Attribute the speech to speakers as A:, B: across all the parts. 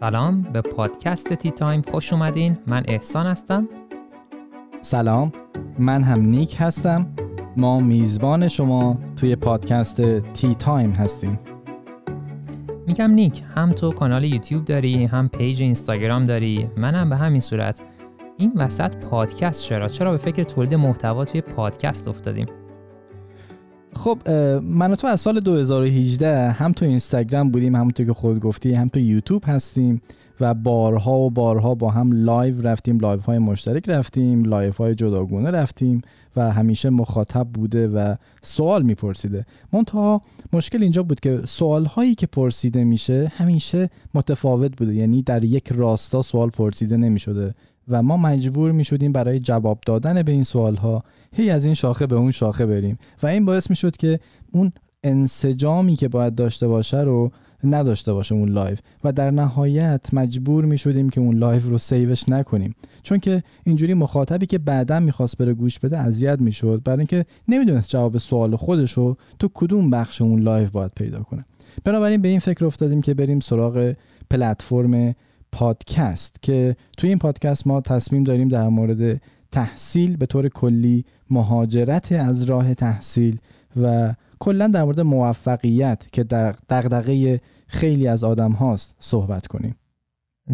A: سلام به پادکست تی تایم خوش اومدین. من احسان هستم.
B: سلام من هم نیک هستم. ما میزبان شما توی پادکست تی تایم هستیم.
A: میگم نیک هم تو کانال یوتیوب داری هم پیج اینستاگرام داری. منم به همین صورت. این وسط پادکست چرا؟ چرا به فکر تولید محتوا توی پادکست افتادیم؟
B: خب من و تو از سال 2018 هم تو اینستاگرام بودیم همونطور که خود گفتی هم تو یوتیوب هستیم و بارها و بارها با هم live رفتیم live های مشترک رفتیم live های جداگونه رفتیم و همیشه مخاطب بوده و سوال میپرسیده. منتها مشکل اینجا بود که سوال هایی که پرسیده میشه همیشه متفاوت بوده یعنی در یک راستا سوال پرسیده نمی‌شده و ما مجبور می شدیم برای جواب دادن به این سوال ها هی از این شاخه به اون شاخه بریم. و این باعث می شد که اون انسجامی که باید داشته باشه رو نداشته باشه اون live. و در نهایت مجبور می شدیم که اون live رو save ش نکنیم. چون که اینجوری مخاطبی که بعدا می‌خواست بره گوش بده اذیت می‌شد. برای اینکه نمی‌دونست جواب سوال خودش رو تو کدوم بخش اون live باید پیدا کنه. بنابراین به این فکر افتادیم که بریم سراغ پلتفرم پادکست که توی این پادکست ما تصمیم داریم در مورد تحصیل به طور کلی مهاجرت از راه تحصیل و کلا در مورد موفقیت که در دغدغه خیلی از آدم هاست صحبت کنیم.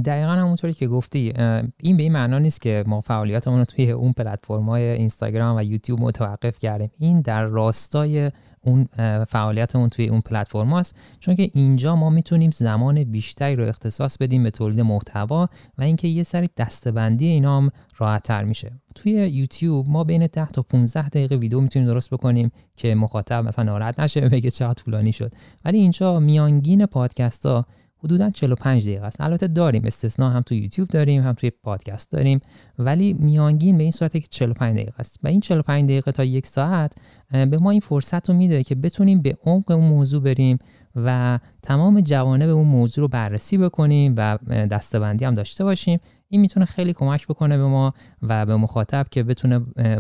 A: دقیقا همونطوری که گفتی این به این معنا نیست که ما فعالیتمون رو توی اون پلتفرم های اینستاگرام و یوتیوب متوقف کردیم. این در راستای اون فعالیتمون توی اون پلتفرم هست چون که اینجا ما می‌تونیم زمان بیشتری رو اختصاص بدیم به تولید محتوا و اینکه یه سری دستبندی اینا هم راحت تر میشه. توی یوتیوب ما بین 10 تا 15 دقیقه ویدیو می‌تونیم درست بکنیم که مخاطب مثلا ناراحت نشه بگه چقدر طولانی شد. ولی اینجا میانگین پادکست ها حدودا 45 دقیقه است. البته داریم استثنا هم تو یوتیوب داریم هم توی پادکست داریم ولی میانگین به این صورته که 45 دقیقه است. و این 45 دقیقه تا یک ساعت به ما این فرصت رو میده که بتونیم به عمق اون موضوع بریم و تمام جوانب اون موضوع رو بررسی بکنیم و دستبندی هم داشته باشیم. این می‌تونه خیلی کمک بکنه به ما و به مخاطب که بتونه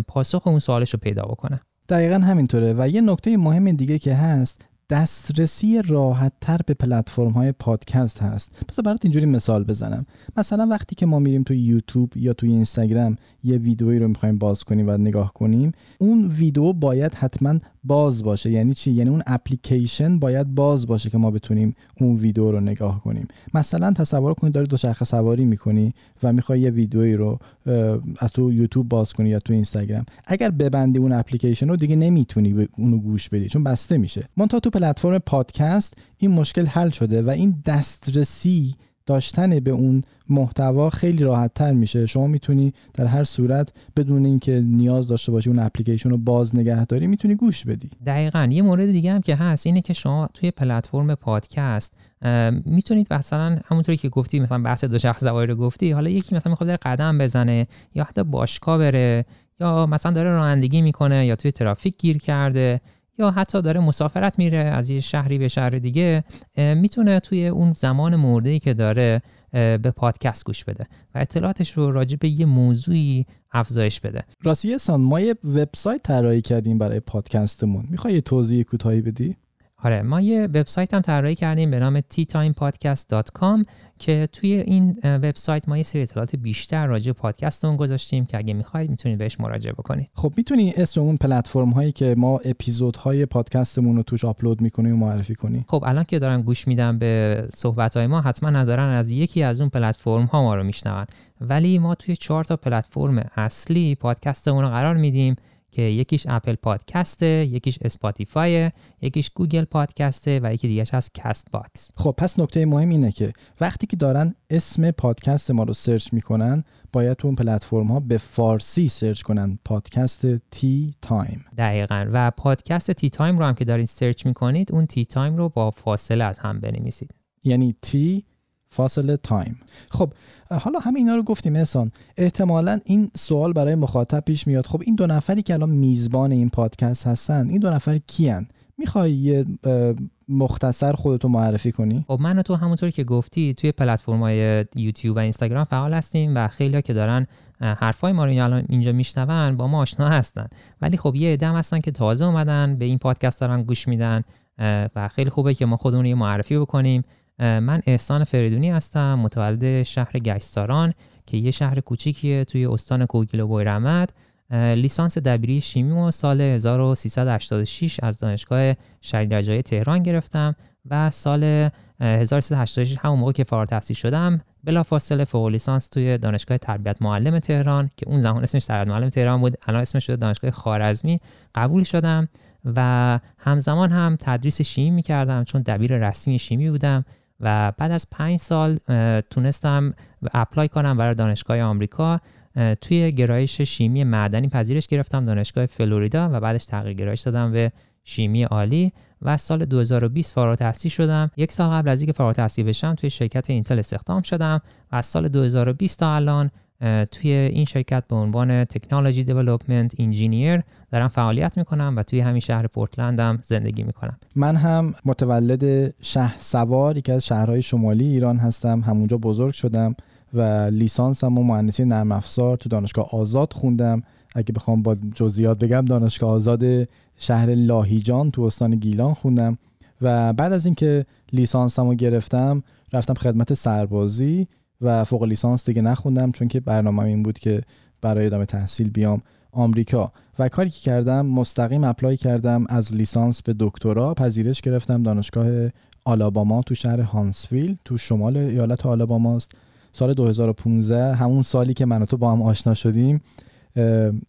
A: پاسخ اون سوالش رو پیدا بکنه.
B: دقیقا همینطوره. و یه نکته مهم دیگه که هست دسترسی راحت تر به پلتفرم های پادکست هست. پس برات اینجوری مثال بزنم. مثلا وقتی که ما میریم تو یوتیوب یا توی اینستاگرام یه ویدئویی رو می‌خوایم باز کنیم و نگاه کنیم اون ویدیو باید حتما باز باشه. یعنی چی؟ یعنی اون اپلیکیشن باید باز باشه که ما بتونیم اون ویدیو رو نگاه کنیم. مثلا تصور کنید داری دوچرخه سواری می‌کنی و می‌خوای یه ویدیویی رو از تو یوتیوب باز کنی یا تو اینستاگرام. اگر ببندی اون اپلیکیشن رو دیگه نمی‌تونی اونو گوش بدی چون بسته میشه. منتها تو پلتفرم پادکست این مشکل حل شده و این دسترسی داشتن به اون محتوا خیلی راحت تر میشه. شما می‌تونی در هر صورت بدون اینکه نیاز داشته باشی اون اپلیکیشن رو باز نگه داری می‌تونی گوش بدی.
A: دقیقا. یه مورد دیگه هم که هست اینه که شما توی پلتفرم پادکست می‌تونید مثلا همونطوری که گفتی مثلا بحث دو شخص سواری رو گفتی حالا یکی مثلا می‌خواد قدم بزنه یا حتی باشگاه بره یا مثلا داره رانندگی می‌کنه یا توی ترافیک گیر کرده یا حتی داره مسافرت میره از یه شهری به شهر دیگه می‌تونه توی اون زمان مرده که داره به پادکست گوش بده و اطلاعاتش رو راجع به یه موضوعی افزایش بده.
B: راستی سان ما یه وبسایت طراحی کردیم برای پادکستمون. می‌خوای توضیح کوتاهی بدی؟
A: آره ما یه وبسایت هم طراحی کردیم به نام ttimepodcast.com که توی این وبسایت ما یه سری اطلاعات بیشتر راجع پادکستمون گذاشتیم که اگه می‌خواید می‌تونید بهش مراجعه بکنید.
B: خب می‌تونی اسم اون پلتفرم هایی که ما اپیزودهای پادکستمون رو توش آپلود می‌کنیم و معرفی کنی؟
A: خب الان که دارن گوش میدن به صحبت های ما حتما ندارن از یکی از اون پلتفرم ها ما رو میشنون. ولی ما توی چهار تا پلتفرم اصلی پادکستمون رو قرار میدیم که یکیش Apple Podcast ه یکیش Spotify یکیش Google Podcast ه و یکی دیگهش هست Cast Box
B: خب پس نکته مهم اینه که وقتی که دارن اسم پادکست ما رو search می‌کنن باید تو اون پلتفرم ها به فارسی search کنن پادکست تی تایم
A: دقیقا. و پادکست تی تایم رو هم که دارین search می‌کنید اون تی تایم رو با فاصله از هم بنویسید.
B: یعنی تی فاصله تایم خب حالا همه اینا رو گفتیم احسان. احتمالا این سوال برای مخاطب پیش میاد. خب این دو نفری که الان میزبان این پادکست هستن این دو نفر کیان؟ می‌خوای یه مختصر خودتو معرفی کنی؟
A: خب من تو همونطور که گفتی توی پلتفرم های یوتیوب و اینستاگرام فعال هستیم و خیلی که دارن حرفای ما رو الان اینجا میشنون با ما آشنا هستن. ولی خب یه عده هستن که تازه اومدن به این پادکست دارن گوش میدن و خیلی خوبه که ما خودمون یه معرفی بکنیم. من احسان فریدونی هستم متولد شهر گشتاران که یه شهر کوچیکیه توی استان کوگیل و لیسانس دبیری شیمی و سال 1386 از دانشگاه شهید رجایی تهران گرفتم و سال 1386 همون موقع که فارغ التحصیل شدم بلافاصله فوق لیسانس توی دانشگاه تربیت معلم تهران که اون زمان اسمش تربیت معلم تهران بود الان اسمش شده دانشگاه خارزمی قبول شدم و همزمان هم تدریس شیمی می‌کردم چون دبیر رسمی شیمی بودم. و بعد از پنج سال تونستم apply کنم برای دانشگاه آمریکا. توی گرایش شیمی معدنی پذیرش گرفتم دانشگاه فلوریدا و بعدش تغییر گرایش دادم به شیمی آلی و سال 2020 فارغ التحصیل شدم. یک سال قبل از اینکه فارغ التحصیل بشم توی شرکت Intel استخدام شدم و از سال 2020 تا الان توی این شرکت به عنوان technology development engineer دارم فعالیت می‌کنم و توی همین شهر پورتلندم زندگی می‌کنم.
B: من هم متولد شهسوار یکی از شهرهای شمالی ایران هستم. همونجا بزرگ شدم و لیسانسم و مهندسی نرم افزار تو دانشگاه آزاد خوندم. اگه بخوام با جزئیات بگم دانشگاه آزاد شهر لاهیجان تو استان گیلان خوندم و بعد از اینکه لیسانسمو گرفتم رفتم خدمت سربازی و فوق لیسانس دیگه نخوندم چون که برنامه این بود که برای ادامه تحصیل بیام آمریکا. و کاری که کردم مستقیم اپلای کردم از لیسانس به دکترا پذیرش گرفتم دانشگاه آلاباما تو شهر هانتسویل تو شمال ایالت آلاباماست. سال 2015 همون سالی که من و تو با هم آشنا شدیم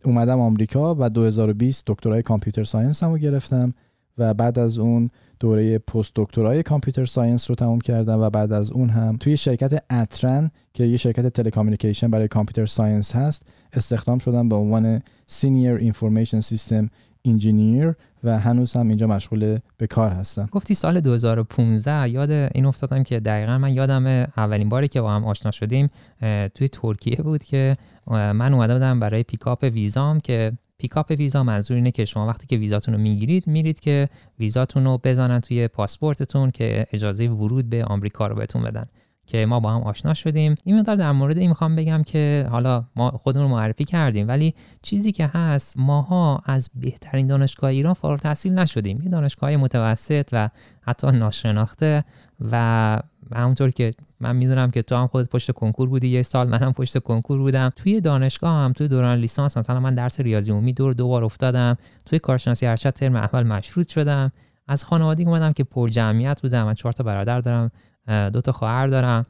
B: اومدم آمریکا و 2020 دکترای computer science م رو گرفتم. و بعد از اون دوره پست دکترای computer science رو تموم کردم و بعد از اون هم توی شرکت Adtran که یه شرکت telecommunication برای computer science هست استخدام شدم به عنوان senior information system engineer و هنوز هم اینجا مشغول به کار هستم.
A: گفتی سال 2015 یاد این افتادم که دقیقا من یادم اولین باری که با هم آشنا شدیم توی ترکیه بود که من اومده بودم برای پیکاپ ویزام که پیکاپ ویزا منظور اینه که شما وقتی که ویزاتون رو می‌گیرید میرید که ویزاتون رو بزنن توی پاسپورتتون که اجازه ورود به آمریکا رو بهتون بدن که ما با هم آشنا شدیم. این مقدار در مورد این می‌خوام بگم که حالا ما خودمون معرفی کردیم ولی چیزی که هست ماها از بهترین دانشگاه ایران فارغ تحصیل نشدیم. یه دانشگاه متوسط و حتی ناشناخته و همونطور که من می‌دونم که تو هم خودت پشت کنکور بودی یه سال منم پشت کنکور بودم. توی دانشگاه هم توی دوران لیسانس مثلا من درس ریاضی عمومی دور دو بار افتادم. توی کارشناسی ارشد ترم اول مشروط شدم. از خانواده اومدم که پر جمعیت بودم. من چهار تا برادر دارم دو تا خواهر دارم.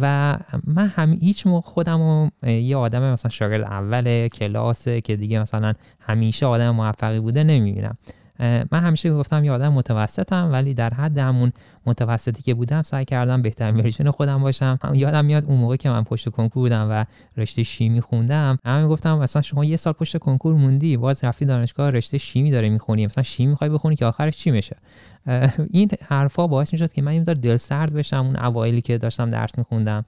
A: و من هم هیچ موقع خودم و یه آدم مثلا شاگرد اول کلاسه که دیگه مثلا همیشه آدم موفقی بوده نمی‌بینم. من همیشه گفتم یه آدم متوسطم ولی در حد همون متوسطی که بودم سعی کردم بهترین ورژن خودم باشم. هم یادم میاد اون موقع که من پشت کنکور بودم و رشته شیمی خوندم همین گفتم مثلا شما یه سال پشت کنکور موندی باز رفتی دانشگاه رشته شیمی داره می‌خونی. مثلا شیمی می‌خوای بخونی که آخرش چی میشه این حرفا باعث می‌شد که من این دل سرد بشم اون اوایلی که داشتم درس میخوندم.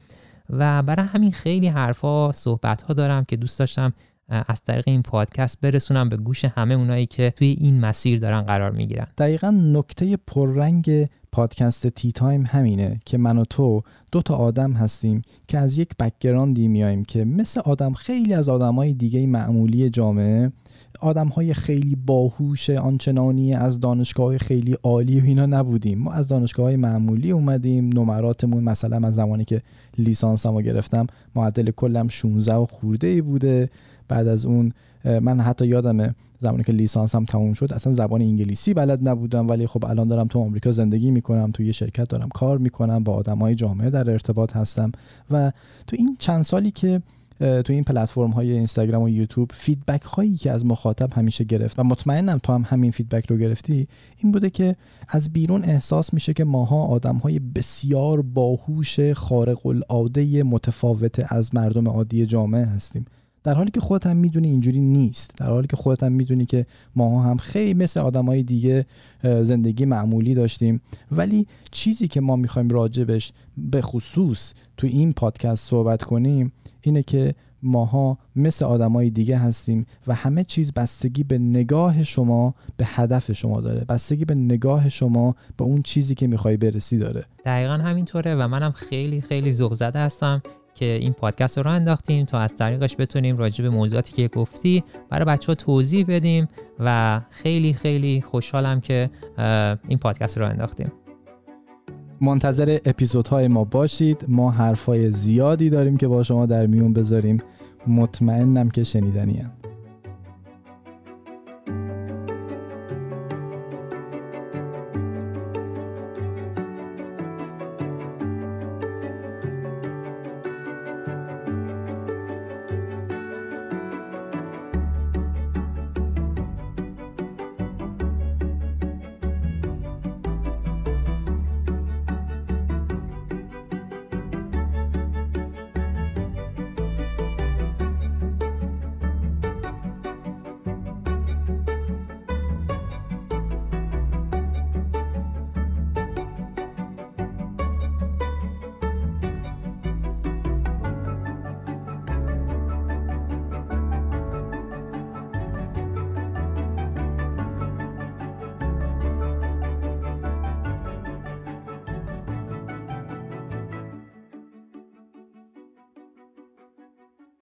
A: و برای همین خیلی حرفا صحبت ها دارم که دوست داشتم از طریق این پادکست برسونم به گوش همه اونایی که توی این مسیر دارن قرار می‌گیرن.
B: دقیقا نکته پررنگ پادکست تی تایم همینه که من و تو دو تا آدم هستیم که از یک background ی میایم که مثل آدم خیلی از آدمای دیگه معمولی جامعه آدم های خیلی باهوش آنچنانی از دانشگاه خیلی عالی و اینا نبودیم. ما از دانشگاه های معمولی اومدیم نمراتمون مثلا من زمانی که لیسانس رو گرفتم معدل کلم 16 و خورده ای بوده. بعد از اون من حتی یادمه زمانی که لیسانس هم تموم شد اصلا زبان انگلیسی بلد نبودم ولی خب الان دارم تو آمریکا زندگی می‌کنم تو یه شرکت دارم کار می‌کنم با آدمای جامعه در ارتباط هستم و تو این چند سالی که تو این پلتفرم های اینستاگرام و یوتیوب feedback هایی که از مخاطب همیشه گرفتم و مطمئنم تو هم همین feedback رو گرفتی این بوده که از بیرون احساس میشه که ماها آدم های بسیار باهوش خارق العاده متفاوت از مردم عادی جامعه هستیم. در حالی که خودت هم می‌دونی اینجوری نیست. در حالی که خودت هم می‌دونی که ما هم خیلی مثل آدمای دیگه زندگی معمولی داشتیم. ولی چیزی که ما می‌خوایم راجبش به خصوص تو این پادکست صحبت کنیم اینه که ماها مثل آدمای دیگه هستیم و همه چیز بستگی به نگاه شما به هدف شما داره. بستگی به نگاه شما به اون چیزی که می‌خوای برسی داره.
A: دقیقا همینطوره و منم خیلی خیلی ذوق زده هستم. که این پادکست رو انداختیم تا از طریقش بتونیم راجع به موضوعاتی که گفتی برای بچه ها توضیح بدیم و خیلی خیلی خوشحالم که این پادکست رو انداختیم.
B: منتظر اپیزودهای ما باشید. ما حرفای زیادی داریم که با شما در میون بذاریم. مطمئنم که شنیدنی هم.